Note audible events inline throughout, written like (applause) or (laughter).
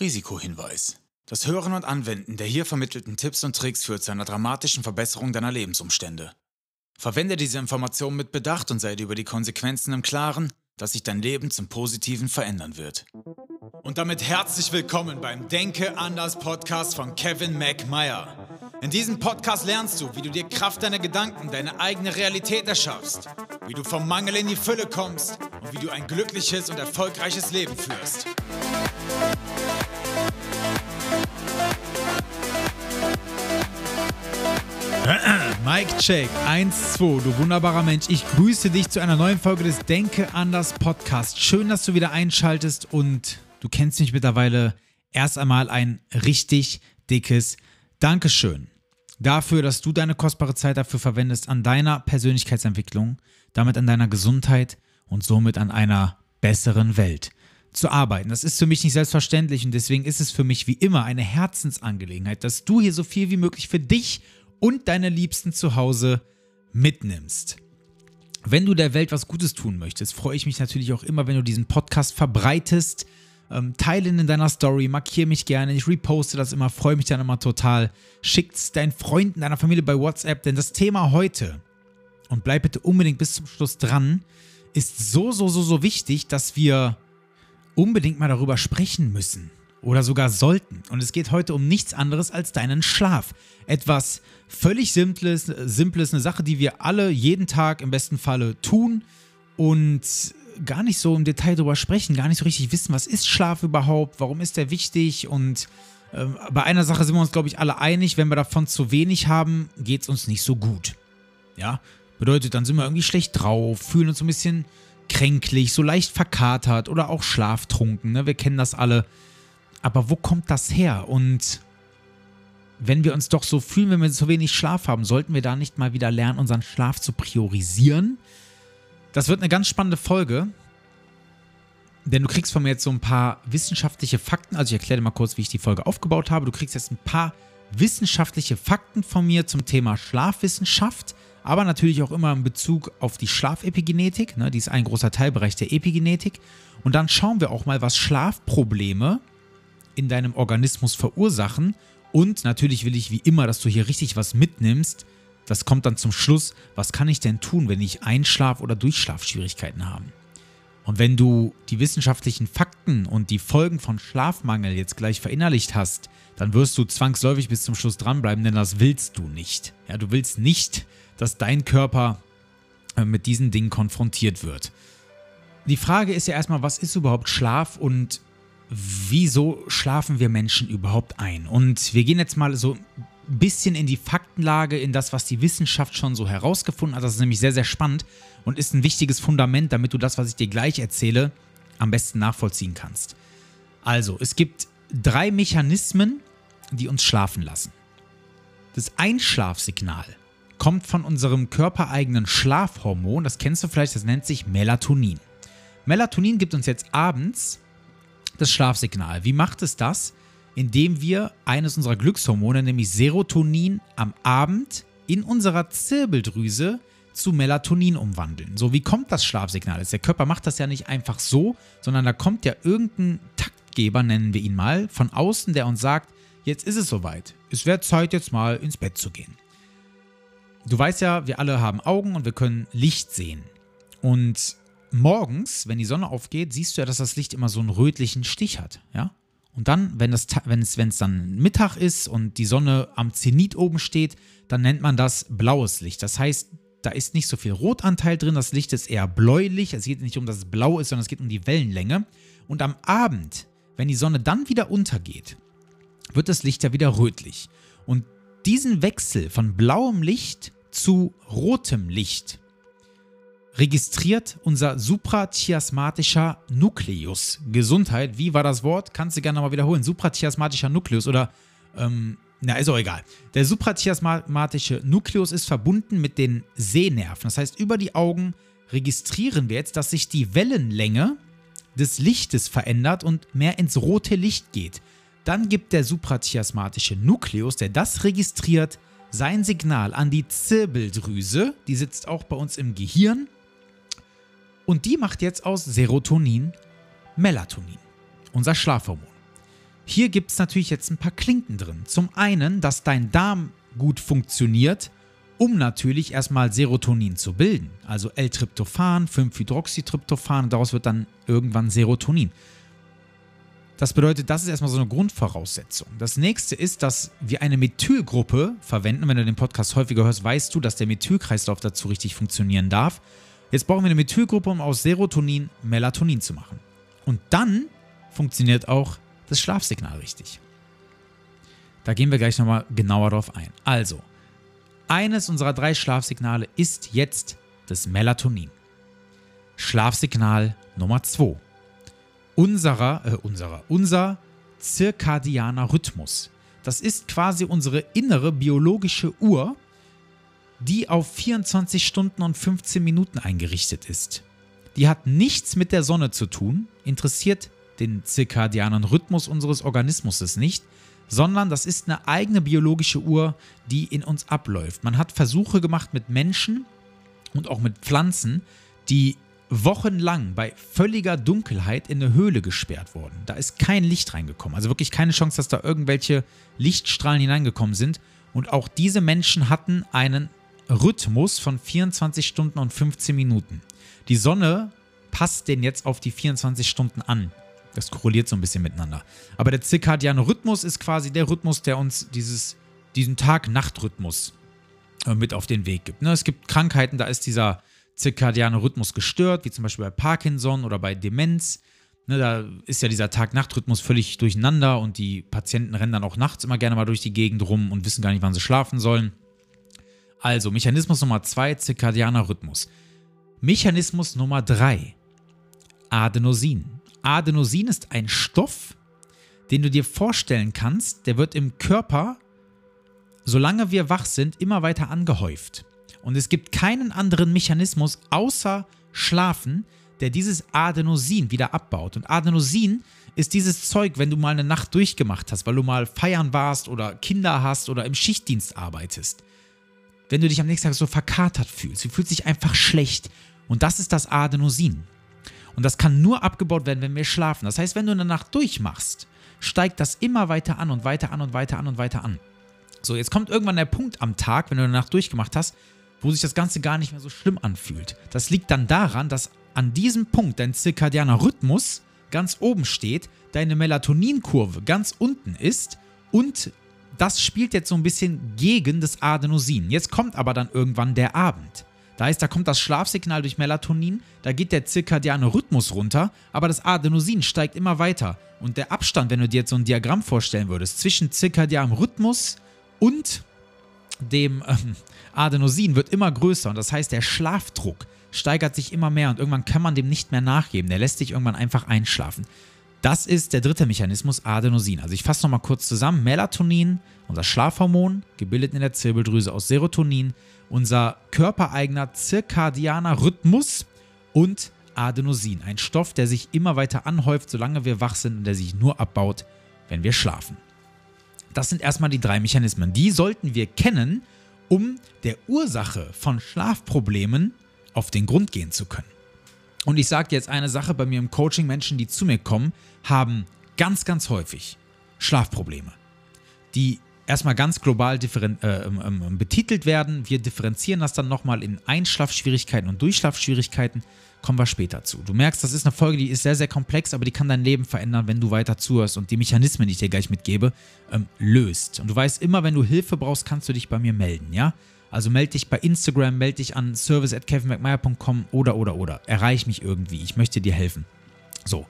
Risikohinweis. Das Hören und Anwenden der hier vermittelten Tipps und Tricks führt zu einer dramatischen Verbesserung deiner Lebensumstände. Verwende diese Informationen mit Bedacht und sei dir über die Konsequenzen im Klaren, dass sich dein Leben zum Positiven verändern wird. Und damit herzlich willkommen beim Denke anders Podcast von Kevin McMeyer. In diesem Podcast lernst du, wie du dir Kraft deiner Gedanken deine eigene Realität erschaffst, wie du vom Mangel in die Fülle kommst und wie du ein glückliches und erfolgreiches Leben führst. (clears throat) Mike Check 1, 2, du wunderbarer Mensch. Ich grüße dich zu einer neuen Folge des Denke anders Podcast. Schön, dass du wieder einschaltest und du kennst mich mittlerweile. Erst einmal ein richtig dickes Dankeschön dafür, dass du deine kostbare Zeit dafür verwendest, an deiner Persönlichkeitsentwicklung, damit an deiner Gesundheit und somit an einer besseren Welt zu arbeiten. Das ist für mich nicht selbstverständlich und deswegen ist es für mich wie immer eine Herzensangelegenheit, dass du hier so viel wie möglich für dich und deine Liebsten zu Hause mitnimmst. Wenn du der Welt was Gutes tun möchtest, freue ich mich natürlich auch immer, wenn du diesen Podcast verbreitest. Ähm, teile ihn in deiner Story, markiere mich gerne, ich reposte das immer, freue mich dann immer total. Schick es deinen Freunden, deiner Familie bei WhatsApp, denn das Thema heute, und bleib bitte unbedingt bis zum Schluss dran, ist so, so, so, so wichtig, dass wir unbedingt mal darüber sprechen müssen oder sogar sollten. Und es geht heute um nichts anderes als deinen Schlaf. Etwas völlig Simples, Simples, eine Sache, die wir alle jeden Tag im besten Falle tun und gar nicht so im Detail darüber sprechen, gar nicht so richtig wissen, was ist Schlaf überhaupt, warum ist der wichtig und äh, bei einer Sache sind wir uns, glaube ich, alle einig, wenn wir davon zu wenig haben, geht es uns nicht so gut. Ja, bedeutet, dann sind wir irgendwie schlecht drauf, fühlen uns so ein bisschen kränklich, so leicht verkatert oder auch schlaftrunken. Ne? Wir kennen das alle. Aber wo kommt das her? Und wenn wir uns doch so fühlen, wenn wir so wenig Schlaf haben, sollten wir da nicht mal wieder lernen, unseren Schlaf zu priorisieren? Das wird eine ganz spannende Folge. Denn du kriegst von mir jetzt so ein paar wissenschaftliche Fakten. Also ich erkläre dir mal kurz, wie ich die Folge aufgebaut habe. Du kriegst jetzt ein paar wissenschaftliche Fakten von mir zum Thema Schlafwissenschaft, aber natürlich auch immer in Bezug auf die Schlafepigenetik. Ne, die ist ein großer Teilbereich der Epigenetik. Und dann schauen wir auch mal, was Schlafprobleme in deinem Organismus verursachen. Und natürlich will ich wie immer, dass du hier richtig was mitnimmst. Das kommt dann zum Schluss, was kann ich denn tun, wenn ich Einschlaf- oder Durchschlafschwierigkeiten habe? Und wenn du die wissenschaftlichen Fakten und die Folgen von Schlafmangel jetzt gleich verinnerlicht hast, dann wirst du zwangsläufig bis zum Schluss dranbleiben, denn das willst du nicht. Ja, du willst nicht, dass dein Körper äh, mit diesen Dingen konfrontiert wird. Die Frage ist ja erstmal, was ist überhaupt Schlaf und wieso schlafen wir Menschen überhaupt ein? Und wir gehen jetzt mal so ein bisschen in die Faktenlage, in das, was die Wissenschaft schon so herausgefunden hat. Das ist nämlich sehr, sehr spannend und ist ein wichtiges Fundament, damit du das, was ich dir gleich erzähle, am besten nachvollziehen kannst. Also, es gibt drei Mechanismen, die uns schlafen lassen. Das Einschlafsignal kommt von unserem körpereigenen Schlafhormon, das kennst du vielleicht, das nennt sich Melatonin. Melatonin gibt uns jetzt abends das Schlafsignal. Wie macht es das? Indem wir eines unserer Glückshormone, nämlich Serotonin, am Abend in unserer Zirbeldrüse zu Melatonin umwandeln. So, wie kommt das Schlafsignal? Der Körper macht das ja nicht einfach so, sondern da kommt ja irgendein Taktgeber, nennen wir ihn mal, von außen, der uns sagt, jetzt ist es soweit. Es wäre Zeit, jetzt mal ins Bett zu gehen. Du weißt ja, wir alle haben Augen und wir können Licht sehen. Und morgens, wenn die Sonne aufgeht, siehst du ja, dass das Licht immer so einen rötlichen Stich hat, ja? Und dann, wenn, das, wenn, es, wenn es dann Mittag ist und die Sonne am Zenit oben steht, dann nennt man das blaues Licht. Das heißt, da ist nicht so viel Rotanteil drin, das Licht ist eher bläulich. Es geht nicht um, dass es blau ist, sondern es geht um die Wellenlänge. Und am Abend, wenn die Sonne dann wieder untergeht, wird das Licht ja wieder rötlich. Und diesen Wechsel von blauem Licht zu rotem Licht, registriert unser suprachiasmatischer Nukleus. Gesundheit, wie war das Wort? Kannst du gerne nochmal wiederholen. Suprachiasmatischer Nukleus oder, ähm, na, ist auch egal. Der suprachiasmatische Nukleus ist verbunden mit den Sehnerven. Das heißt, über die Augen registrieren wir jetzt, dass sich die Wellenlänge des Lichtes verändert und mehr ins rote Licht geht. Dann gibt der suprachiasmatische Nukleus, der das registriert, sein Signal an die Zirbeldrüse, die sitzt auch bei uns im Gehirn und die macht jetzt aus Serotonin Melatonin, unser Schlafhormon. Hier gibt es natürlich jetzt ein paar Klinken drin. Zum einen, dass dein Darm gut funktioniert, um natürlich erstmal Serotonin zu bilden. Also L-Tryptophan, 5-Hydroxytryptophan und daraus wird dann irgendwann Serotonin. Das bedeutet, das ist erstmal so eine Grundvoraussetzung. Das nächste ist, dass wir eine Methylgruppe verwenden. Wenn du den Podcast häufiger hörst, weißt du, dass der Methylkreislauf dazu richtig funktionieren darf. Jetzt brauchen wir eine Methylgruppe, um aus Serotonin Melatonin zu machen. Und dann funktioniert auch das Schlafsignal richtig. Da gehen wir gleich nochmal genauer drauf ein. Also, eines unserer drei Schlafsignale ist jetzt das Melatonin. Schlafsignal Nummer 2. Unserer, äh, unserer, unser zirkadianer Rhythmus. Das ist quasi unsere innere biologische Uhr, die auf 24 Stunden und 15 Minuten eingerichtet ist. Die hat nichts mit der Sonne zu tun, interessiert den zirkadianen Rhythmus unseres Organismus nicht, sondern das ist eine eigene biologische Uhr, die in uns abläuft. Man hat Versuche gemacht mit Menschen und auch mit Pflanzen, die wochenlang bei völliger Dunkelheit in eine Höhle gesperrt wurden. Da ist kein Licht reingekommen. Also wirklich keine Chance, dass da irgendwelche Lichtstrahlen hineingekommen sind. Und auch diese Menschen hatten einen Rhythmus von 24 Stunden und 15 Minuten. Die Sonne passt den jetzt auf die 24 Stunden an. Das korreliert so ein bisschen miteinander. Aber der zirkadiane Rhythmus ist quasi der Rhythmus, der uns dieses, diesen Tag-Nacht-Rhythmus äh, mit auf den Weg gibt. Ne? Es gibt Krankheiten, da ist dieser zirkadiane Rhythmus gestört, wie zum Beispiel bei Parkinson oder bei Demenz. Ne, da ist ja dieser Tag-Nacht-Rhythmus völlig durcheinander und die Patienten rennen dann auch nachts immer gerne mal durch die Gegend rum und wissen gar nicht, wann sie schlafen sollen. Also, Mechanismus Nummer zwei, zirkadianer Rhythmus. Mechanismus Nummer drei, Adenosin. Adenosin ist ein Stoff, den du dir vorstellen kannst, der wird im Körper, solange wir wach sind, immer weiter angehäuft. Und es gibt keinen anderen Mechanismus außer Schlafen, der dieses Adenosin wieder abbaut. Und Adenosin ist dieses Zeug, wenn du mal eine Nacht durchgemacht hast, weil du mal feiern warst oder Kinder hast oder im Schichtdienst arbeitest. Wenn du dich am nächsten Tag so verkatert fühlst, du fühlst dich einfach schlecht. Und das ist das Adenosin. Und das kann nur abgebaut werden, wenn wir schlafen. Das heißt, wenn du eine Nacht durchmachst, steigt das immer weiter an und weiter an und weiter an und weiter an. So, jetzt kommt irgendwann der Punkt am Tag, wenn du eine Nacht durchgemacht hast, wo sich das Ganze gar nicht mehr so schlimm anfühlt. Das liegt dann daran, dass an diesem Punkt dein zirkadianer Rhythmus ganz oben steht, deine Melatoninkurve ganz unten ist und das spielt jetzt so ein bisschen gegen das Adenosin. Jetzt kommt aber dann irgendwann der Abend. Da heißt, da kommt das Schlafsignal durch Melatonin, da geht der zirkadiane Rhythmus runter, aber das Adenosin steigt immer weiter. Und der Abstand, wenn du dir jetzt so ein Diagramm vorstellen würdest, zwischen zirkadianem Rhythmus und dem ähm, Adenosin wird immer größer. Und das heißt, der Schlafdruck steigert sich immer mehr und irgendwann kann man dem nicht mehr nachgeben. Der lässt sich irgendwann einfach einschlafen. Das ist der dritte Mechanismus, Adenosin. Also ich fasse nochmal kurz zusammen. Melatonin, unser Schlafhormon, gebildet in der Zirbeldrüse aus Serotonin, unser körpereigener zirkadianer Rhythmus und Adenosin, ein Stoff, der sich immer weiter anhäuft, solange wir wach sind und der sich nur abbaut, wenn wir schlafen. Das sind erstmal die drei Mechanismen. Die sollten wir kennen, um der Ursache von Schlafproblemen auf den Grund gehen zu können. Und ich sage dir jetzt eine Sache bei mir im Coaching, Menschen, die zu mir kommen, haben ganz, ganz häufig Schlafprobleme, die erstmal ganz global äh, ähm, ähm, betitelt werden. Wir differenzieren das dann nochmal in Einschlafschwierigkeiten und Durchschlafschwierigkeiten. Kommen wir später zu. Du merkst, das ist eine Folge, die ist sehr, sehr komplex, aber die kann dein Leben verändern, wenn du weiter zuhörst und die Mechanismen, die ich dir gleich mitgebe, ähm, löst. Und du weißt immer, wenn du Hilfe brauchst, kannst du dich bei mir melden, ja? Also melde dich bei Instagram, melde dich an service at kevinmcmeyer.com oder, oder, oder. Erreich mich irgendwie. Ich möchte dir helfen. So.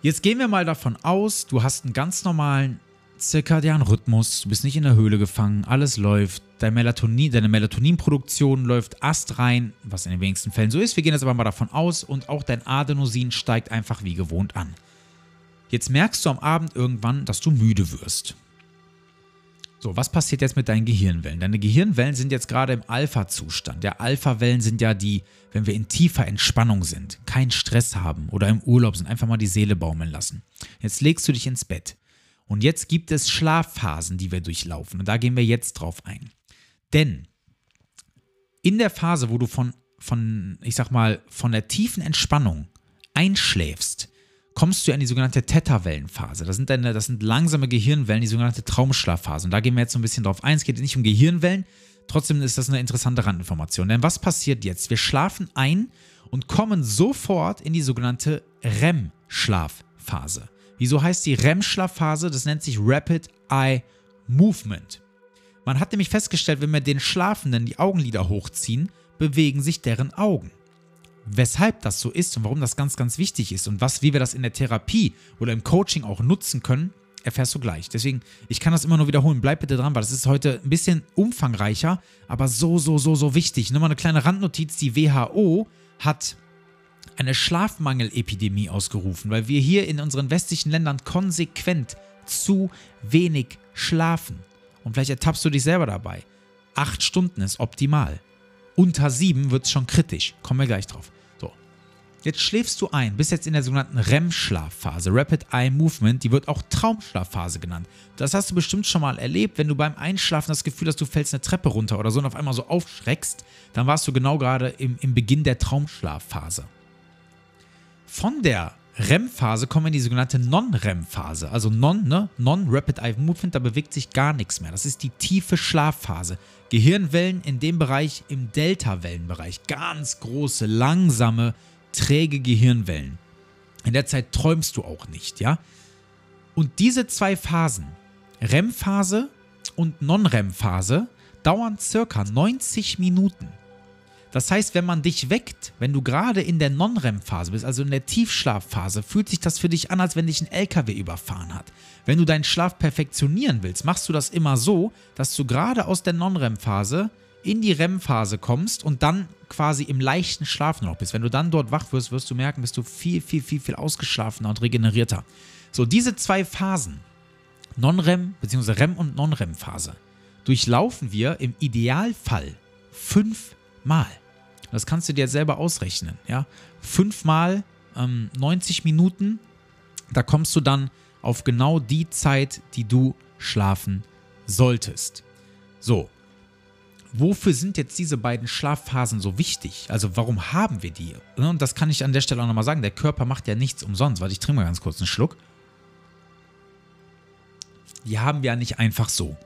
Jetzt gehen wir mal davon aus, du hast einen ganz normalen zirkadianen Rhythmus, du bist nicht in der Höhle gefangen, alles läuft, dein Melatonin, deine Melatoninproduktion läuft astrein, was in den wenigsten Fällen so ist. Wir gehen jetzt aber mal davon aus und auch dein Adenosin steigt einfach wie gewohnt an. Jetzt merkst du am Abend irgendwann, dass du müde wirst. So, was passiert jetzt mit deinen Gehirnwellen? Deine Gehirnwellen sind jetzt gerade im Alpha-Zustand. Der Alpha-Wellen sind ja die, wenn wir in tiefer Entspannung sind, keinen Stress haben oder im Urlaub sind, einfach mal die Seele baumeln lassen. Jetzt legst du dich ins Bett. Und jetzt gibt es Schlafphasen, die wir durchlaufen. Und da gehen wir jetzt drauf ein. Denn in der Phase, wo du von, von, ich sag mal, von der tiefen Entspannung einschläfst, kommst du in die sogenannte Theta-Wellenphase. Das sind, das sind langsame Gehirnwellen, die sogenannte Traumschlafphase. Und da gehen wir jetzt so ein bisschen drauf ein. Es geht nicht um Gehirnwellen, trotzdem ist das eine interessante Randinformation. Denn was passiert jetzt? Wir schlafen ein und kommen sofort in die sogenannte REM-Schlafphase. Wieso heißt die REM-Schlafphase? Das nennt sich Rapid Eye Movement. Man hat nämlich festgestellt, wenn wir den Schlafenden die Augenlider hochziehen, bewegen sich deren Augen. Weshalb das so ist und warum das ganz, ganz wichtig ist und was, wie wir das in der Therapie oder im Coaching auch nutzen können, erfährst du gleich. Deswegen, ich kann das immer nur wiederholen. Bleib bitte dran, weil das ist heute ein bisschen umfangreicher, aber so, so, so, so wichtig. Nur mal eine kleine Randnotiz: Die WHO hat eine Schlafmangelepidemie ausgerufen, weil wir hier in unseren westlichen Ländern konsequent zu wenig schlafen. Und vielleicht ertappst du dich selber dabei. Acht Stunden ist optimal. Unter sieben wird es schon kritisch. Kommen wir gleich drauf. So. Jetzt schläfst du ein, bist jetzt in der sogenannten REM-Schlafphase, Rapid Eye Movement, die wird auch Traumschlafphase genannt. Das hast du bestimmt schon mal erlebt, wenn du beim Einschlafen das Gefühl hast, du fällst eine Treppe runter oder so und auf einmal so aufschreckst, dann warst du genau gerade im, im Beginn der Traumschlafphase. Von der REM-Phase kommen wir in die sogenannte Non-REM-Phase. Also Non, ne? Non-Rapid Eye Movement, da bewegt sich gar nichts mehr. Das ist die tiefe Schlafphase. Gehirnwellen in dem Bereich, im Delta-Wellenbereich. Ganz große, langsame, träge Gehirnwellen. In der Zeit träumst du auch nicht, ja? Und diese zwei Phasen, REM-Phase und Non-REM-Phase, dauern circa 90 Minuten. Das heißt, wenn man dich weckt, wenn du gerade in der Non-REM-Phase bist, also in der Tiefschlafphase, fühlt sich das für dich an, als wenn dich ein LKW überfahren hat. Wenn du deinen Schlaf perfektionieren willst, machst du das immer so, dass du gerade aus der Non-REM-Phase in die REM-Phase kommst und dann quasi im leichten Schlaf noch bist. Wenn du dann dort wach wirst, wirst du merken, bist du viel, viel, viel, viel ausgeschlafener und regenerierter. So, diese zwei Phasen, Non-REM bzw. REM und Non-REM-Phase, durchlaufen wir im Idealfall fünfmal. Das kannst du dir selber ausrechnen. Ja? Fünfmal ähm, 90 Minuten, da kommst du dann auf genau die Zeit, die du schlafen solltest. So, wofür sind jetzt diese beiden Schlafphasen so wichtig? Also warum haben wir die? Ne, und das kann ich an der Stelle auch nochmal sagen. Der Körper macht ja nichts umsonst. Warte, ich trinke mal ganz kurz einen Schluck. Die haben wir ja nicht einfach so.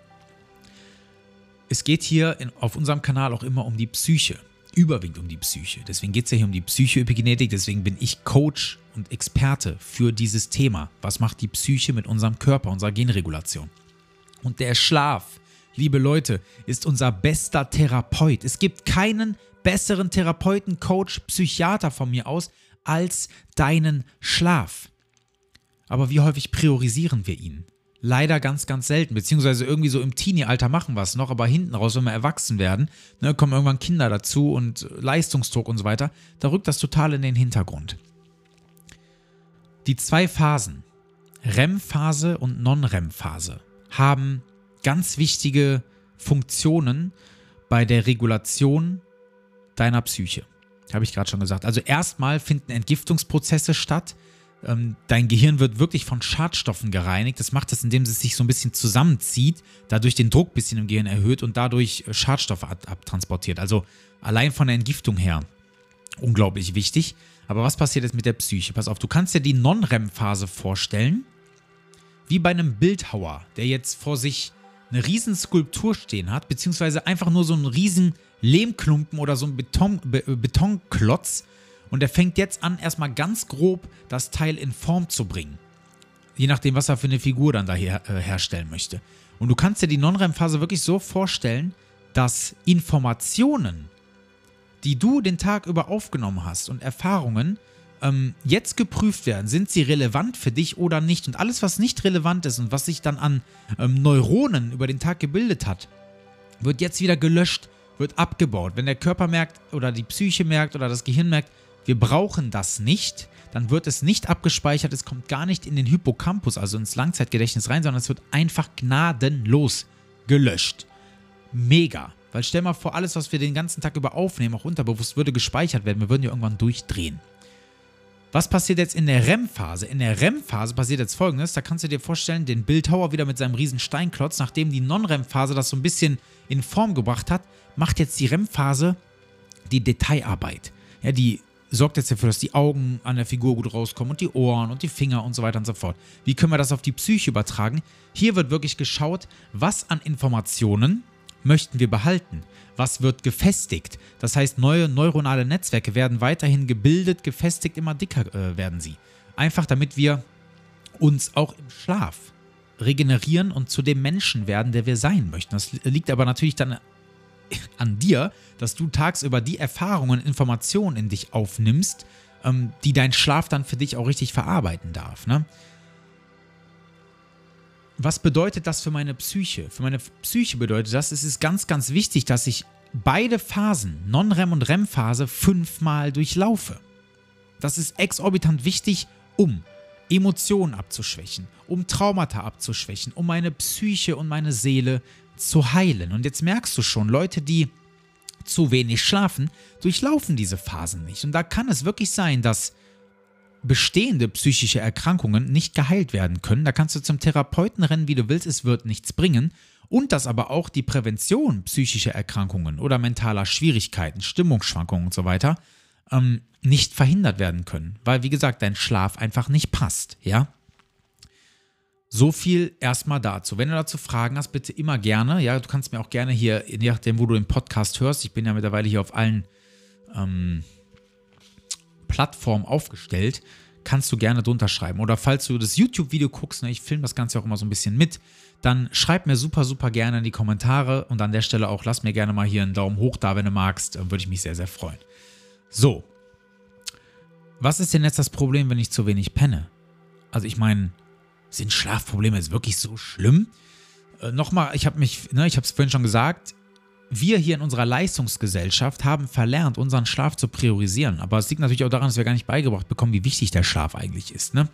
Es geht hier in, auf unserem Kanal auch immer um die Psyche überwiegend um die Psyche. Deswegen geht es ja hier um die Psychoepigenetik, deswegen bin ich Coach und Experte für dieses Thema. Was macht die Psyche mit unserem Körper, unserer Genregulation? Und der Schlaf, liebe Leute, ist unser bester Therapeut. Es gibt keinen besseren Therapeuten, Coach, Psychiater von mir aus als deinen Schlaf. Aber wie häufig priorisieren wir ihn? Leider ganz, ganz selten. Beziehungsweise irgendwie so im Teenie-Alter machen wir es noch, aber hinten raus, wenn wir erwachsen werden, ne, kommen irgendwann Kinder dazu und Leistungsdruck und so weiter. Da rückt das total in den Hintergrund. Die zwei Phasen, REM-Phase und Non-REM-Phase, haben ganz wichtige Funktionen bei der Regulation deiner Psyche. Habe ich gerade schon gesagt. Also erstmal finden Entgiftungsprozesse statt, ähm, dein Gehirn wird wirklich von Schadstoffen gereinigt. Das macht es, indem es sich so ein bisschen zusammenzieht, dadurch den Druck ein bisschen im Gehirn erhöht und dadurch äh, Schadstoffe abtransportiert. Also allein von der Entgiftung her unglaublich wichtig. Aber was passiert jetzt mit der Psyche? Pass auf, du kannst dir die Non-REM-Phase vorstellen, wie bei einem Bildhauer, der jetzt vor sich eine riesen Skulptur stehen hat, beziehungsweise einfach nur so einen riesen Lehmklumpen oder so einen Beton, Be Betonklotz, und er fängt jetzt an, erstmal ganz grob das Teil in Form zu bringen. Je nachdem, was er für eine Figur dann da her, äh, herstellen möchte. Und du kannst dir die Non-REM-Phase wirklich so vorstellen, dass Informationen, die du den Tag über aufgenommen hast und Erfahrungen, ähm, jetzt geprüft werden. Sind sie relevant für dich oder nicht? Und alles, was nicht relevant ist und was sich dann an ähm, Neuronen über den Tag gebildet hat, wird jetzt wieder gelöscht, wird abgebaut. Wenn der Körper merkt oder die Psyche merkt oder das Gehirn merkt, wir brauchen das nicht, dann wird es nicht abgespeichert, es kommt gar nicht in den Hippocampus, also ins Langzeitgedächtnis rein, sondern es wird einfach gnadenlos gelöscht. Mega. Weil stell mal vor, alles, was wir den ganzen Tag über aufnehmen, auch unterbewusst, würde gespeichert werden. Wir würden ja irgendwann durchdrehen. Was passiert jetzt in der REM-Phase? In der REM-Phase passiert jetzt folgendes: Da kannst du dir vorstellen, den Bildhauer wieder mit seinem riesen Steinklotz, nachdem die Non-REM-Phase das so ein bisschen in Form gebracht hat, macht jetzt die REM-Phase die Detailarbeit. Ja, die sorgt jetzt dafür, dass die Augen an der Figur gut rauskommen und die Ohren und die Finger und so weiter und so fort. Wie können wir das auf die Psyche übertragen? Hier wird wirklich geschaut, was an Informationen möchten wir behalten? Was wird gefestigt? Das heißt, neue neuronale Netzwerke werden weiterhin gebildet, gefestigt, immer dicker äh, werden sie. Einfach damit wir uns auch im Schlaf regenerieren und zu dem Menschen werden, der wir sein möchten. Das liegt aber natürlich dann an dir, dass du tagsüber die Erfahrungen, Informationen in dich aufnimmst, ähm, die dein Schlaf dann für dich auch richtig verarbeiten darf. Ne? Was bedeutet das für meine Psyche? Für meine Psyche bedeutet das, es ist ganz, ganz wichtig, dass ich beide Phasen, Non-REM und REM-Phase, fünfmal durchlaufe. Das ist exorbitant wichtig, um Emotionen abzuschwächen, um Traumata abzuschwächen, um meine Psyche und meine Seele zu heilen. Und jetzt merkst du schon, Leute, die zu wenig schlafen, durchlaufen diese Phasen nicht. Und da kann es wirklich sein, dass bestehende psychische Erkrankungen nicht geheilt werden können. Da kannst du zum Therapeuten rennen, wie du willst, es wird nichts bringen. Und dass aber auch die Prävention psychischer Erkrankungen oder mentaler Schwierigkeiten, Stimmungsschwankungen und so weiter ähm, nicht verhindert werden können. Weil, wie gesagt, dein Schlaf einfach nicht passt, ja? So viel erstmal dazu. Wenn du dazu Fragen hast, bitte immer gerne. Ja, du kannst mir auch gerne hier, je nachdem, wo du den Podcast hörst, ich bin ja mittlerweile hier auf allen ähm, Plattformen aufgestellt, kannst du gerne drunter schreiben. Oder falls du das YouTube-Video guckst, ne, ich filme das Ganze auch immer so ein bisschen mit, dann schreib mir super, super gerne in die Kommentare und an der Stelle auch lass mir gerne mal hier einen Daumen hoch da, wenn du magst. Würde ich mich sehr, sehr freuen. So. Was ist denn jetzt das Problem, wenn ich zu wenig penne? Also ich meine, sind Schlafprobleme jetzt wirklich so schlimm? Äh, Nochmal, ich habe mich, ne, ich habe es vorhin schon gesagt, wir hier in unserer Leistungsgesellschaft haben verlernt, unseren Schlaf zu priorisieren. Aber es liegt natürlich auch daran, dass wir gar nicht beigebracht bekommen, wie wichtig der Schlaf eigentlich ist. Ne?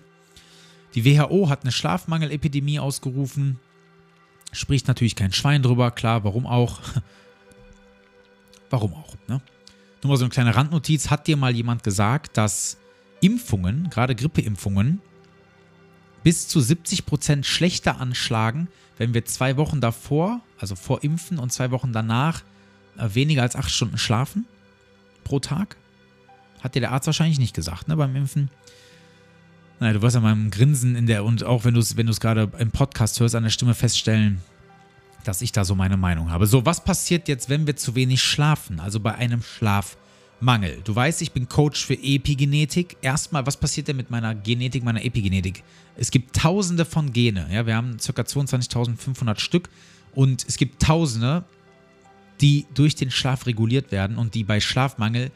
Die WHO hat eine Schlafmangelepidemie ausgerufen. Spricht natürlich kein Schwein drüber, klar, warum auch? (laughs) warum auch? Ne? Nur mal so eine kleine Randnotiz. Hat dir mal jemand gesagt, dass Impfungen, gerade Grippeimpfungen, bis zu 70% schlechter anschlagen, wenn wir zwei Wochen davor, also vor Impfen und zwei Wochen danach, äh, weniger als acht Stunden schlafen pro Tag? Hat dir der Arzt wahrscheinlich nicht gesagt, ne, beim Impfen. Naja, du wirst an meinem Grinsen in der, und auch wenn du es wenn gerade im Podcast hörst, an der Stimme feststellen, dass ich da so meine Meinung habe. So, was passiert jetzt, wenn wir zu wenig schlafen? Also bei einem Schlaf. Mangel. Du weißt, ich bin Coach für Epigenetik. Erstmal, was passiert denn mit meiner Genetik, meiner Epigenetik? Es gibt tausende von Gene. Ja, wir haben ca. 22.500 Stück und es gibt tausende, die durch den Schlaf reguliert werden und die bei Schlafmangel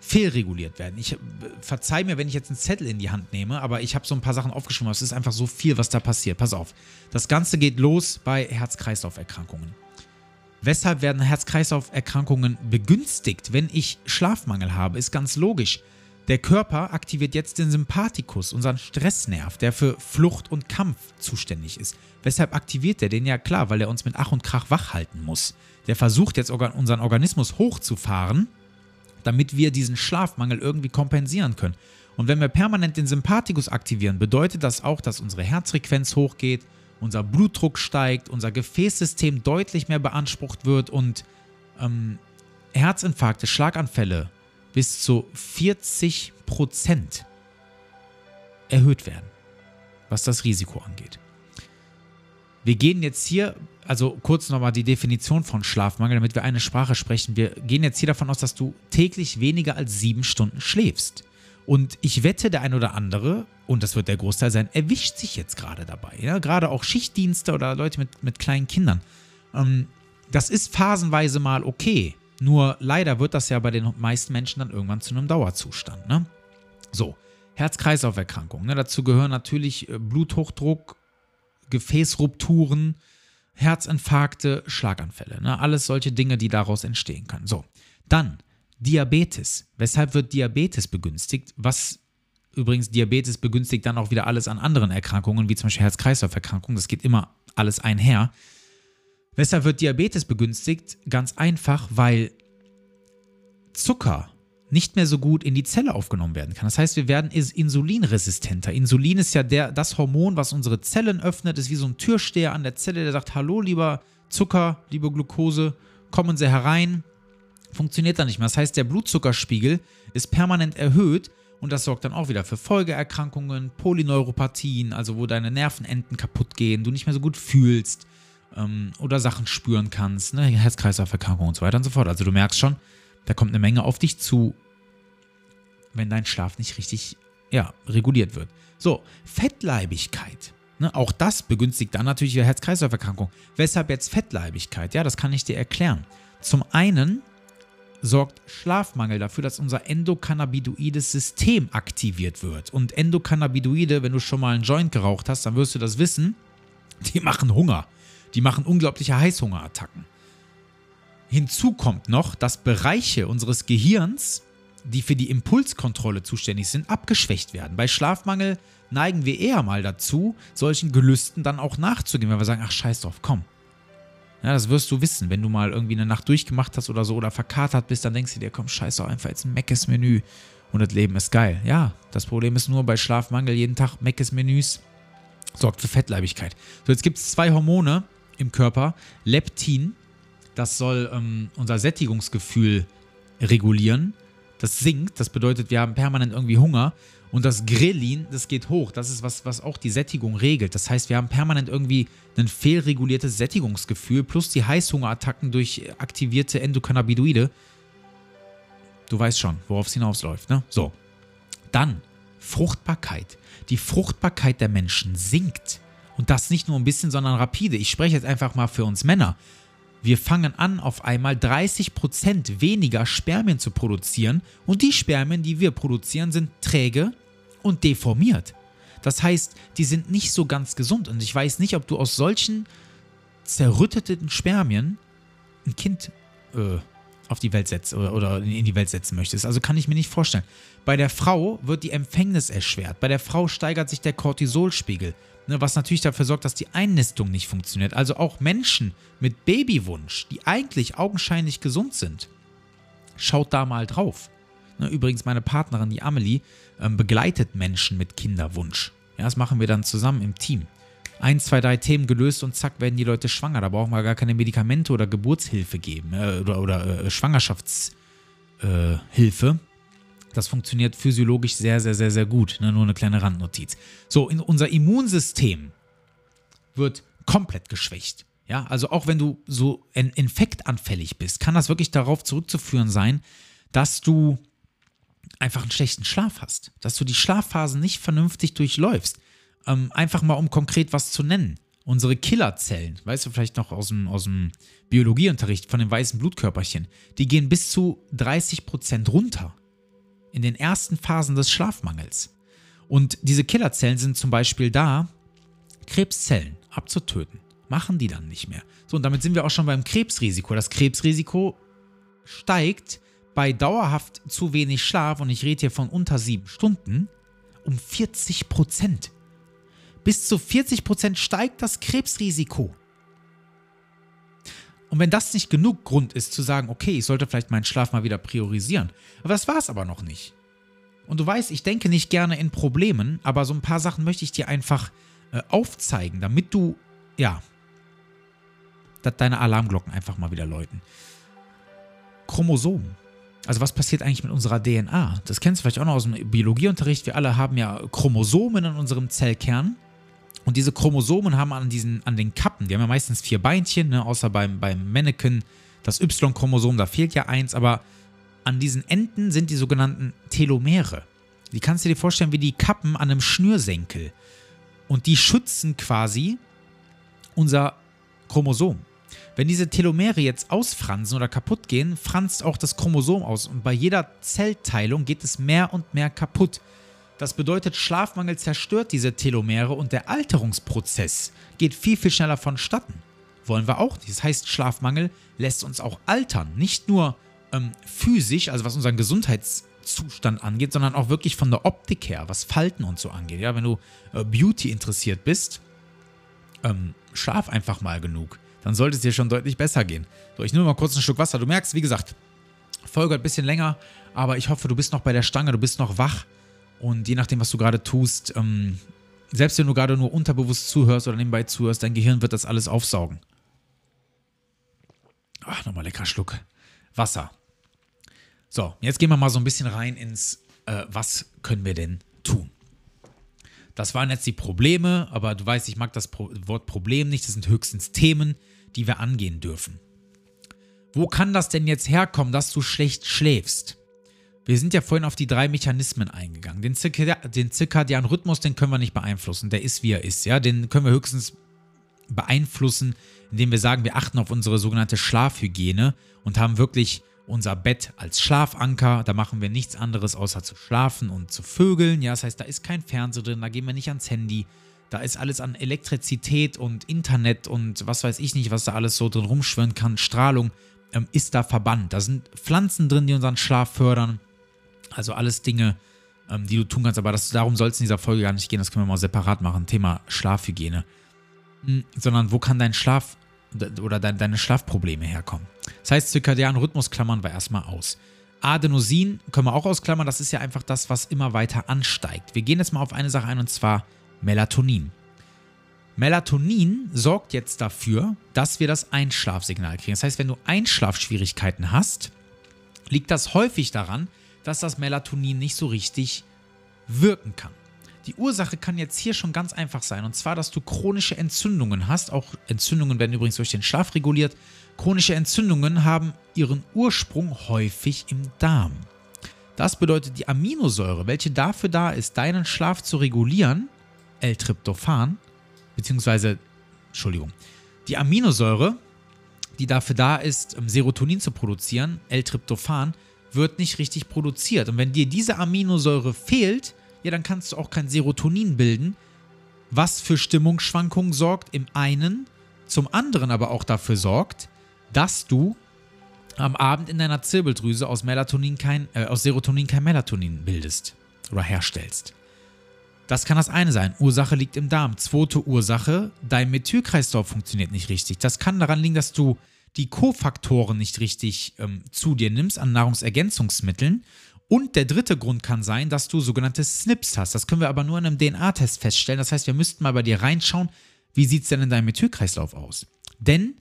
fehlreguliert werden. Ich verzeih mir, wenn ich jetzt einen Zettel in die Hand nehme, aber ich habe so ein paar Sachen aufgeschrieben. Es ist einfach so viel, was da passiert. Pass auf. Das Ganze geht los bei Herz-Kreislauf-Erkrankungen. Weshalb werden Herz-Kreislauf-Erkrankungen begünstigt, wenn ich Schlafmangel habe? Ist ganz logisch. Der Körper aktiviert jetzt den Sympathikus, unseren Stressnerv, der für Flucht und Kampf zuständig ist. Weshalb aktiviert er den? Ja klar, weil er uns mit Ach und Krach wach halten muss. Der versucht jetzt unseren Organismus hochzufahren, damit wir diesen Schlafmangel irgendwie kompensieren können. Und wenn wir permanent den Sympathikus aktivieren, bedeutet das auch, dass unsere Herzfrequenz hochgeht, unser Blutdruck steigt, unser Gefäßsystem deutlich mehr beansprucht wird und ähm, Herzinfarkte, Schlaganfälle bis zu 40 Prozent erhöht werden, was das Risiko angeht. Wir gehen jetzt hier, also kurz nochmal die Definition von Schlafmangel, damit wir eine Sprache sprechen. Wir gehen jetzt hier davon aus, dass du täglich weniger als sieben Stunden schläfst. Und ich wette, der ein oder andere, und das wird der Großteil sein, erwischt sich jetzt gerade dabei. Ja? Gerade auch Schichtdienste oder Leute mit, mit kleinen Kindern. Ähm, das ist phasenweise mal okay. Nur leider wird das ja bei den meisten Menschen dann irgendwann zu einem Dauerzustand. Ne? So, Herz-Kreislauf-Erkrankungen. Ne? Dazu gehören natürlich äh, Bluthochdruck, Gefäßrupturen, Herzinfarkte, Schlaganfälle. Ne? Alles solche Dinge, die daraus entstehen können. So, dann Diabetes. Weshalb wird Diabetes begünstigt? Was übrigens Diabetes begünstigt dann auch wieder alles an anderen Erkrankungen, wie zum Beispiel Herz-Kreislauf-Erkrankungen. Das geht immer alles einher. Weshalb wird Diabetes begünstigt? Ganz einfach, weil Zucker nicht mehr so gut in die Zelle aufgenommen werden kann. Das heißt, wir werden insulinresistenter. Insulin ist ja der, das Hormon, was unsere Zellen öffnet, ist wie so ein Türsteher an der Zelle, der sagt, hallo lieber Zucker, liebe Glucose, kommen Sie herein, funktioniert dann nicht mehr. Das heißt, der Blutzuckerspiegel ist permanent erhöht und das sorgt dann auch wieder für Folgeerkrankungen, Polyneuropathien, also wo deine Nervenenden kaputt gehen, du nicht mehr so gut fühlst ähm, oder Sachen spüren kannst, ne? Herz-Kreislauf-Erkrankungen und so weiter und so fort. Also du merkst schon, da kommt eine Menge auf dich zu, wenn dein Schlaf nicht richtig ja, reguliert wird. So, Fettleibigkeit. Ne, auch das begünstigt dann natürlich die Herz-Kreislauf-Erkrankung. Weshalb jetzt Fettleibigkeit? Ja, das kann ich dir erklären. Zum einen sorgt Schlafmangel dafür, dass unser endokannabinoides System aktiviert wird. Und Endokannabinoide, wenn du schon mal einen Joint geraucht hast, dann wirst du das wissen, die machen Hunger. Die machen unglaubliche Heißhungerattacken. Hinzu kommt noch, dass Bereiche unseres Gehirns, die für die Impulskontrolle zuständig sind, abgeschwächt werden. Bei Schlafmangel neigen wir eher mal dazu, solchen Gelüsten dann auch nachzugehen, weil wir sagen, ach scheiß drauf, komm, ja, das wirst du wissen, wenn du mal irgendwie eine Nacht durchgemacht hast oder so oder verkatert bist, dann denkst du dir, komm, scheiß doch einfach jetzt ein Meckes-Menü und das Leben ist geil. Ja, das Problem ist nur bei Schlafmangel jeden Tag Meckes-Menüs sorgt für Fettleibigkeit. So, jetzt gibt es zwei Hormone im Körper. Leptin, das soll ähm, unser Sättigungsgefühl regulieren. Das sinkt, das bedeutet, wir haben permanent irgendwie Hunger. Und das Grelin, das geht hoch. Das ist was, was auch die Sättigung regelt. Das heißt, wir haben permanent irgendwie ein fehlreguliertes Sättigungsgefühl plus die Heißhungerattacken durch aktivierte Endokannabinoide. Du weißt schon, worauf es hinausläuft, ne? So. Dann Fruchtbarkeit. Die Fruchtbarkeit der Menschen sinkt. Und das nicht nur ein bisschen, sondern rapide. Ich spreche jetzt einfach mal für uns Männer. Wir fangen an, auf einmal 30% weniger Spermien zu produzieren und die Spermien, die wir produzieren, sind träge und deformiert. Das heißt, die sind nicht so ganz gesund und ich weiß nicht, ob du aus solchen zerrütteten Spermien ein Kind äh, auf die Welt setzen oder, oder in die Welt setzen möchtest. Also kann ich mir nicht vorstellen. Bei der Frau wird die Empfängnis erschwert. Bei der Frau steigert sich der Cortisolspiegel ne, was natürlich dafür sorgt, dass die Einnistung nicht funktioniert. Also auch Menschen mit Babywunsch, die eigentlich augenscheinlich gesund sind, schaut da mal drauf. Ne, übrigens, meine Partnerin, die Amelie, ähm, begleitet Menschen mit Kinderwunsch. Ja, das machen wir dann zusammen im Team. Ein, zwei, drei Themen gelöst und zack, werden die Leute schwanger. Da brauchen wir gar keine Medikamente oder Geburtshilfe geben äh, oder, oder äh, Schwangerschaftshilfe. Das funktioniert physiologisch sehr, sehr, sehr, sehr gut. Ne? Nur eine kleine Randnotiz. So, in unser Immunsystem wird komplett geschwächt. Ja, also auch wenn du so infektanfällig bist, kann das wirklich darauf zurückzuführen sein, dass du einfach einen schlechten Schlaf hast, dass du die Schlafphasen nicht vernünftig durchläufst. Ähm, einfach mal, um konkret was zu nennen. Unsere Killerzellen, weißt du vielleicht noch aus dem, aus dem Biologieunterricht von den weißen Blutkörperchen, die gehen bis zu 30% runter in den ersten Phasen des Schlafmangels. Und diese Killerzellen sind zum Beispiel da, Krebszellen abzutöten. Machen die dann nicht mehr. So, und damit sind wir auch schon beim Krebsrisiko. Das Krebsrisiko steigt bei dauerhaft zu wenig Schlaf, und ich rede hier von unter sieben Stunden, um 40 Prozent. Bis zu 40 Prozent steigt das Krebsrisiko. Und wenn das nicht genug Grund ist zu sagen, okay, ich sollte vielleicht meinen Schlaf mal wieder priorisieren. Aber das war es aber noch nicht. Und du weißt, ich denke nicht gerne in Problemen, aber so ein paar Sachen möchte ich dir einfach äh, aufzeigen, damit du, ja, dass deine Alarmglocken einfach mal wieder läuten. Chromosomen. Also was passiert eigentlich mit unserer DNA? Das kennst du vielleicht auch noch aus dem Biologieunterricht. Wir alle haben ja Chromosomen in unserem Zellkern. Und diese Chromosomen haben an, diesen, an den Kappen, die haben ja meistens vier Beinchen, ne, außer beim, beim Mannequin das Y-Chromosom, da fehlt ja eins, aber an diesen Enden sind die sogenannten Telomere. Die kannst du dir vorstellen wie die Kappen an einem Schnürsenkel. Und die schützen quasi unser Chromosom. Wenn diese Telomere jetzt ausfransen oder kaputt gehen, franzt auch das Chromosom aus. Und bei jeder Zellteilung geht es mehr und mehr kaputt. Das bedeutet, Schlafmangel zerstört diese Telomere und der Alterungsprozess geht viel, viel schneller vonstatten. Wollen wir auch nicht. Das heißt, Schlafmangel lässt uns auch altern. Nicht nur ähm, physisch, also was unseren Gesundheitszustand angeht, sondern auch wirklich von der Optik her, was Falten und so angeht. Ja, wenn du äh, Beauty interessiert bist, ähm, schlaf einfach mal genug. Dann sollte es dir schon deutlich besser gehen. So, ich nehme mal kurz einen Schluck Wasser. Du merkst, wie gesagt, Folge ein bisschen länger, aber ich hoffe, du bist noch bei der Stange, du bist noch wach. Und je nachdem, was du gerade tust, ähm, selbst wenn du gerade nur unterbewusst zuhörst oder nebenbei zuhörst, dein Gehirn wird das alles aufsaugen. Ach, nochmal lecker Schluck Wasser. So, jetzt gehen wir mal so ein bisschen rein ins, äh, was können wir denn tun? Das waren jetzt die Probleme, aber du weißt, ich mag das Pro Wort Problem nicht. Das sind höchstens Themen, die wir angehen dürfen. Wo kann das denn jetzt herkommen, dass du schlecht schläfst? Wir sind ja vorhin auf die drei Mechanismen eingegangen. Den, Zirka den zirkadianen Rhythmus, den können wir nicht beeinflussen. Der ist, wie er ist. Ja? Den können wir höchstens beeinflussen, indem wir sagen, wir achten auf unsere sogenannte Schlafhygiene und haben wirklich unser Bett als Schlafanker. Da machen wir nichts anderes außer zu schlafen und zu vögeln. Ja, das heißt, da ist kein Fernseher drin, da gehen wir nicht ans Handy. Da ist alles an Elektrizität und Internet und was weiß ich nicht, was da alles so drin rumschwirren kann. Strahlung ähm, ist da verbannt. Da sind Pflanzen drin, die unseren Schlaf fördern. Also alles Dinge, ähm, die du tun kannst. Aber das, darum soll es in dieser Folge gar nicht gehen. Das können wir mal separat machen. Thema Schlafhygiene. Mhm, sondern wo kann dein Schlaf oder deine Schlafprobleme herkommen. Das heißt, zirkadianen Rhythmus klammern wir erstmal aus. Adenosin können wir auch ausklammern, das ist ja einfach das, was immer weiter ansteigt. Wir gehen jetzt mal auf eine Sache ein und zwar Melatonin. Melatonin sorgt jetzt dafür, dass wir das Einschlafsignal kriegen. Das heißt, wenn du Einschlafschwierigkeiten hast, liegt das häufig daran, dass das Melatonin nicht so richtig wirken kann. Die Ursache kann jetzt hier schon ganz einfach sein. Und zwar, dass du chronische Entzündungen hast. Auch Entzündungen werden übrigens durch den Schlaf reguliert. Chronische Entzündungen haben ihren Ursprung häufig im Darm. Das bedeutet, die Aminosäure, welche dafür da ist, deinen Schlaf zu regulieren, L-Tryptophan, beziehungsweise, Entschuldigung, die Aminosäure, die dafür da ist, Serotonin zu produzieren, L-Tryptophan, wird nicht richtig produziert. Und wenn dir diese Aminosäure fehlt, ja, dann kannst du auch kein Serotonin bilden, was für Stimmungsschwankungen sorgt im einen, zum anderen aber auch dafür sorgt, dass du am Abend in deiner Zirbeldrüse aus, Melatonin kein, äh, aus Serotonin kein Melatonin bildest oder herstellst. Das kann das eine sein. Ursache liegt im Darm. Zweite Ursache, dein Methylkreislauf funktioniert nicht richtig. Das kann daran liegen, dass du die Kofaktoren nicht richtig ähm, zu dir nimmst an Nahrungsergänzungsmitteln und der dritte Grund kann sein, dass du sogenannte SNPs hast. Das können wir aber nur in einem DNA-Test feststellen. Das heißt, wir müssten mal bei dir reinschauen, wie sieht es denn in deinem Methylkreislauf aus? Denn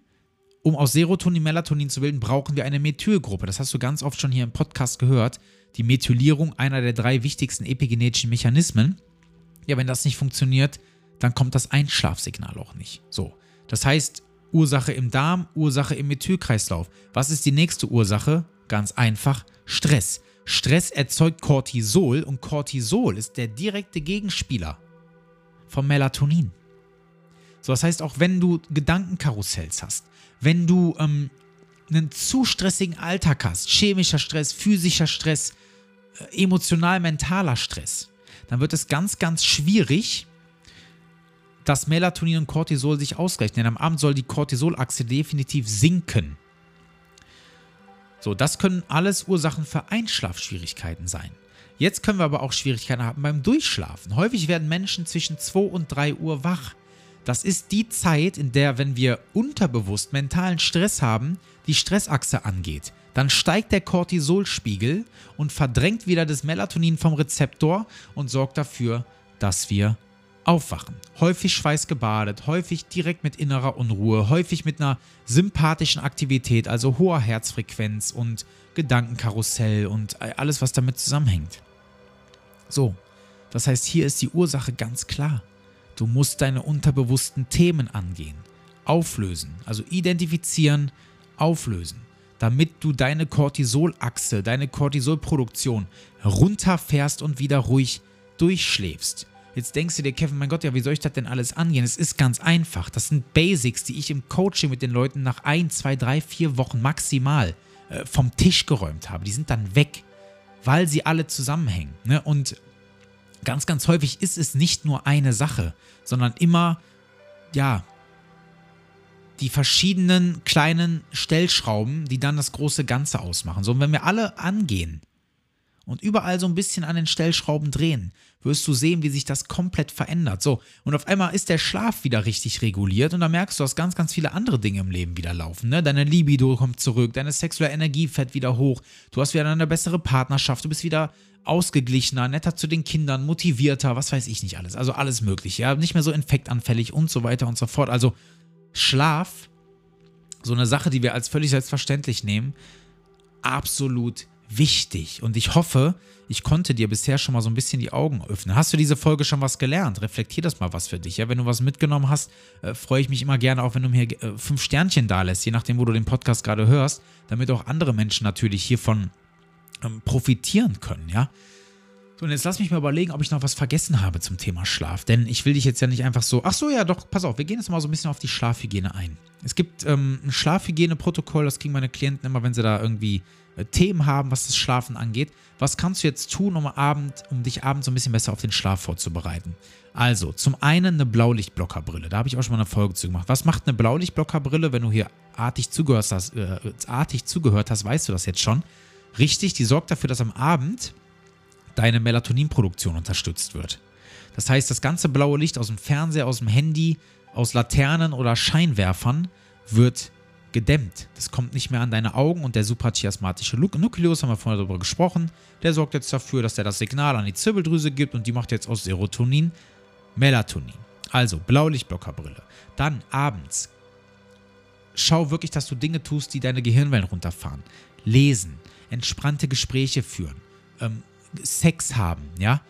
um aus Serotonin Melatonin zu bilden, brauchen wir eine Methylgruppe. Das hast du ganz oft schon hier im Podcast gehört. Die Methylierung, einer der drei wichtigsten epigenetischen Mechanismen. Ja, wenn das nicht funktioniert, dann kommt das Einschlafsignal auch nicht. So. Das heißt, Ursache im Darm, Ursache im Methylkreislauf. Was ist die nächste Ursache? Ganz einfach, Stress. Stress erzeugt Cortisol und Cortisol ist der direkte Gegenspieler vom Melatonin. So, das heißt, auch wenn du Gedankenkarussells hast, wenn du ähm, einen zu stressigen Alltag hast, chemischer Stress, physischer Stress, äh, emotional-mentaler Stress, dann wird es ganz, ganz schwierig, dass Melatonin und Cortisol sich ausgleichen. Denn am Abend soll die Cortisolachse definitiv sinken. So, das können alles Ursachen für Einschlafschwierigkeiten sein. Jetzt können wir aber auch Schwierigkeiten haben beim Durchschlafen. Häufig werden Menschen zwischen 2 und 3 Uhr wach. Das ist die Zeit, in der, wenn wir unterbewusst mentalen Stress haben, die Stressachse angeht. Dann steigt der Cortisolspiegel und verdrängt wieder das Melatonin vom Rezeptor und sorgt dafür, dass wir Aufwachen. Häufig schweißgebadet, häufig direkt mit innerer Unruhe, häufig mit einer sympathischen Aktivität, also hoher Herzfrequenz und Gedankenkarussell und alles, was damit zusammenhängt. So, das heißt, hier ist die Ursache ganz klar. Du musst deine unterbewussten Themen angehen, auflösen, also identifizieren, auflösen, damit du deine Cortisolachse, deine Cortisolproduktion runterfährst und wieder ruhig durchschläfst. Jetzt denkst du dir, Kevin, mein Gott, ja, wie soll ich das denn alles angehen? Es ist ganz einfach. Das sind Basics, die ich im Coaching mit den Leuten nach ein, zwei, drei, vier Wochen maximal äh, vom Tisch geräumt habe. Die sind dann weg, weil sie alle zusammenhängen. Ne? Und ganz, ganz häufig ist es nicht nur eine Sache, sondern immer, ja, die verschiedenen kleinen Stellschrauben, die dann das große Ganze ausmachen. So, und wenn wir alle angehen und überall so ein bisschen an den Stellschrauben drehen, wirst du sehen, wie sich das komplett verändert. So, und auf einmal ist der Schlaf wieder richtig reguliert und dann merkst du, dass ganz, ganz viele andere Dinge im Leben wieder laufen. Ne? Deine Libido kommt zurück, deine sexuelle Energie fährt wieder hoch, du hast wieder eine bessere Partnerschaft, du bist wieder ausgeglichener, netter zu den Kindern, motivierter, was weiß ich nicht alles. Also alles mögliche, ja, nicht mehr so infektanfällig und so weiter und so fort. Also Schlaf, so eine Sache, die wir als völlig selbstverständlich nehmen, absolut wichtig. Und ich hoffe, ich konnte dir bisher schon mal so ein bisschen die Augen öffnen. Hast du diese Folge schon was gelernt? Reflektier das mal was für dich. Ja? Wenn du was mitgenommen hast, äh, freue ich mich immer gerne auch, wenn du mir äh, fünf Sternchen da lässt, je nachdem, wo du den Podcast gerade hörst, damit auch andere Menschen natürlich hiervon ähm, profitieren können. Ja. So, und jetzt lass mich mal überlegen, ob ich noch was vergessen habe zum Thema Schlaf. Denn ich will dich jetzt ja nicht einfach so. Ach so, ja, doch, pass auf, wir gehen jetzt mal so ein bisschen auf die Schlafhygiene ein. Es gibt ähm, ein Schlafhygieneprotokoll, das kriegen meine Klienten immer, wenn sie da irgendwie Themen haben, was das Schlafen angeht. Was kannst du jetzt tun, um, Abend, um dich abends so ein bisschen besser auf den Schlaf vorzubereiten? Also, zum einen eine Blaulichtblockerbrille. Da habe ich auch schon mal eine Folge zu gemacht. Was macht eine Blaulichtblockerbrille, wenn du hier artig zugehört hast, äh, artig zugehört hast, weißt du das jetzt schon? Richtig, die sorgt dafür, dass am Abend deine Melatoninproduktion unterstützt wird. Das heißt, das ganze blaue Licht aus dem Fernseher, aus dem Handy, aus Laternen oder Scheinwerfern wird gedämmt. Das kommt nicht mehr an deine Augen und der suprachiasmatische Nukleus, haben wir vorher darüber gesprochen, der sorgt jetzt dafür, dass er das Signal an die Zirbeldrüse gibt und die macht jetzt aus Serotonin Melatonin. Also Blaulichtblockerbrille. Dann abends. Schau wirklich, dass du Dinge tust, die deine Gehirnwellen runterfahren. Lesen, entspannte Gespräche führen, ähm, Sex haben, ja.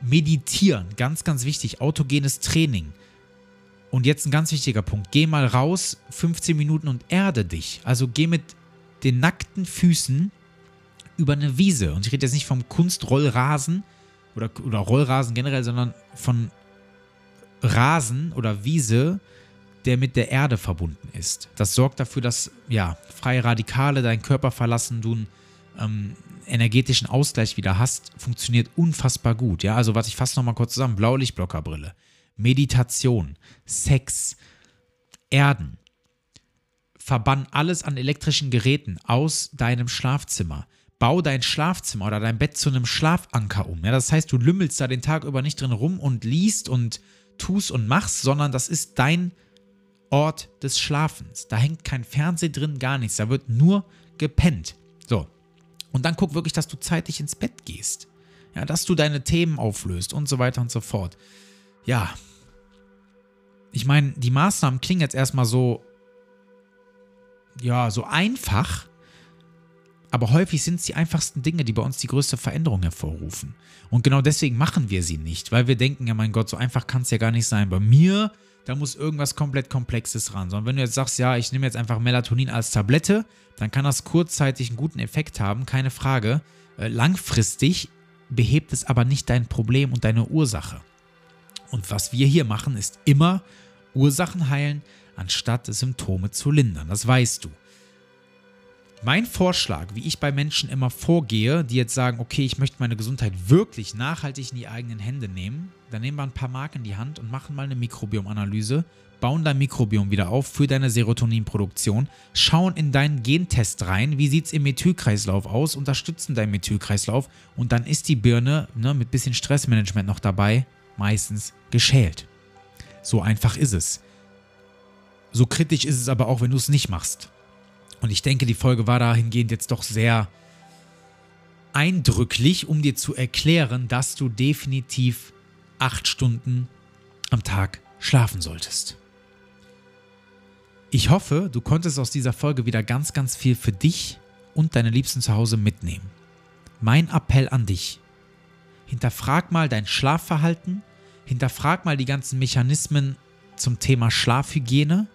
Meditieren, ganz, ganz wichtig. Autogenes Training und jetzt ein ganz wichtiger Punkt. Geh mal raus, 15 Minuten und erde dich. Also geh mit den nackten Füßen über eine Wiese. Und ich rede jetzt nicht vom Kunstrollrasen oder, oder Rollrasen generell, sondern von Rasen oder Wiese, der mit der Erde verbunden ist. Das sorgt dafür, dass ja, freie Radikale deinen Körper verlassen, du einen ähm, energetischen Ausgleich wieder hast. Funktioniert unfassbar gut. Ja, also was ich fasse nochmal kurz zusammen: Blaulichtblockerbrille. Meditation, Sex, Erden. Verbann alles an elektrischen Geräten aus deinem Schlafzimmer. Bau dein Schlafzimmer oder dein Bett zu einem Schlafanker um. Ja, das heißt, du lümmelst da den Tag über nicht drin rum und liest und tust und machst, sondern das ist dein Ort des Schlafens. Da hängt kein Fernseh drin, gar nichts. Da wird nur gepennt. So. Und dann guck wirklich, dass du zeitig ins Bett gehst. Ja, dass du deine Themen auflöst und so weiter und so fort ja, ich meine, die Maßnahmen klingen jetzt erstmal so, ja, so einfach, aber häufig sind es die einfachsten Dinge, die bei uns die größte Veränderung hervorrufen. Und genau deswegen machen wir sie nicht, weil wir denken, ja mein Gott, so einfach kann es ja gar nicht sein. Bei mir, da muss irgendwas komplett Komplexes ran. Sondern wenn du jetzt sagst, ja, ich nehme jetzt einfach Melatonin als Tablette, dann kann das kurzzeitig einen guten Effekt haben, keine Frage. Äh, langfristig behebt es aber nicht dein Problem und deine Ursache. Und was wir hier machen, ist immer Ursachen heilen, anstatt Symptome zu lindern. Das weißt du. Mein Vorschlag, wie ich bei Menschen immer vorgehe, die jetzt sagen, okay, ich möchte meine Gesundheit wirklich nachhaltig in die eigenen Hände nehmen, dann nehmen wir ein paar Mark in die Hand und machen mal eine Mikrobiomanalyse, bauen dein Mikrobiom wieder auf für deine Serotoninproduktion, schauen in deinen Gentest rein, wie sieht es im Methylkreislauf aus, unterstützen deinen Methylkreislauf und dann ist die Birne ne, mit bisschen Stressmanagement noch dabei meistens geschält. So einfach ist es. So kritisch ist es aber auch, wenn du es nicht machst. Und ich denke, die Folge war dahingehend jetzt doch sehr eindrücklich, um dir zu erklären, dass du definitiv acht Stunden am Tag schlafen solltest. Ich hoffe, du konntest aus dieser Folge wieder ganz, ganz viel für dich und deine Liebsten zu Hause mitnehmen. Mein Appell an dich. Hinterfrag mal dein Schlafverhalten, hinterfrag mal die ganzen Mechanismen zum Thema Schlafhygiene,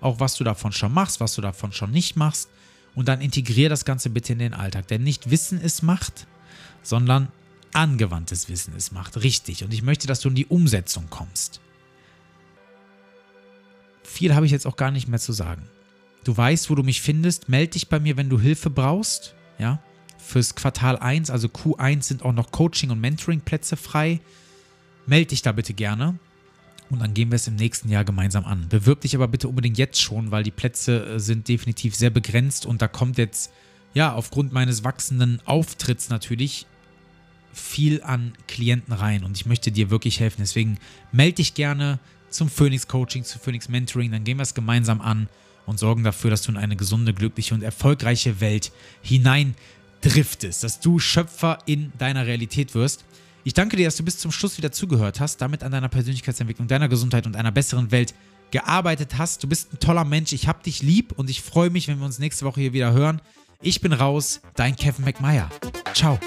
auch was du davon schon machst, was du davon schon nicht machst und dann integrier das Ganze bitte in den Alltag. Denn nicht Wissen ist Macht, sondern angewandtes Wissen ist Macht. Richtig. Und ich möchte, dass du in die Umsetzung kommst. Viel habe ich jetzt auch gar nicht mehr zu sagen. Du weißt, wo du mich findest. Meld dich bei mir, wenn du Hilfe brauchst. Ja, Fürs Quartal 1, also Q1, sind auch noch Coaching- und Mentoring-Plätze frei. Meld dich da bitte gerne. Und dann gehen wir es im nächsten Jahr gemeinsam an. Bewirb dich aber bitte unbedingt jetzt schon, weil die Plätze äh, sind definitiv sehr begrenzt und da kommt jetzt, ja, aufgrund meines wachsenden Auftritts natürlich viel an Klienten rein und ich möchte dir wirklich helfen. Deswegen melde dich gerne zum Phoenix Coaching, zu Phoenix Mentoring, dann gehen wir es gemeinsam an und sorgen dafür, dass du in eine gesunde, glückliche und erfolgreiche Welt hinein driftest, dass du Schöpfer in deiner Realität wirst. Ich danke dir, dass du bis zum Schluss wieder zugehört hast, damit an deiner Persönlichkeitsentwicklung, deiner Gesundheit und einer besseren Welt gearbeitet hast. Du bist ein toller Mensch, ich hab dich lieb und ich freue mich, wenn wir uns nächste Woche hier wieder hören. Ich bin raus, dein Kevin McMeyer. Ciao.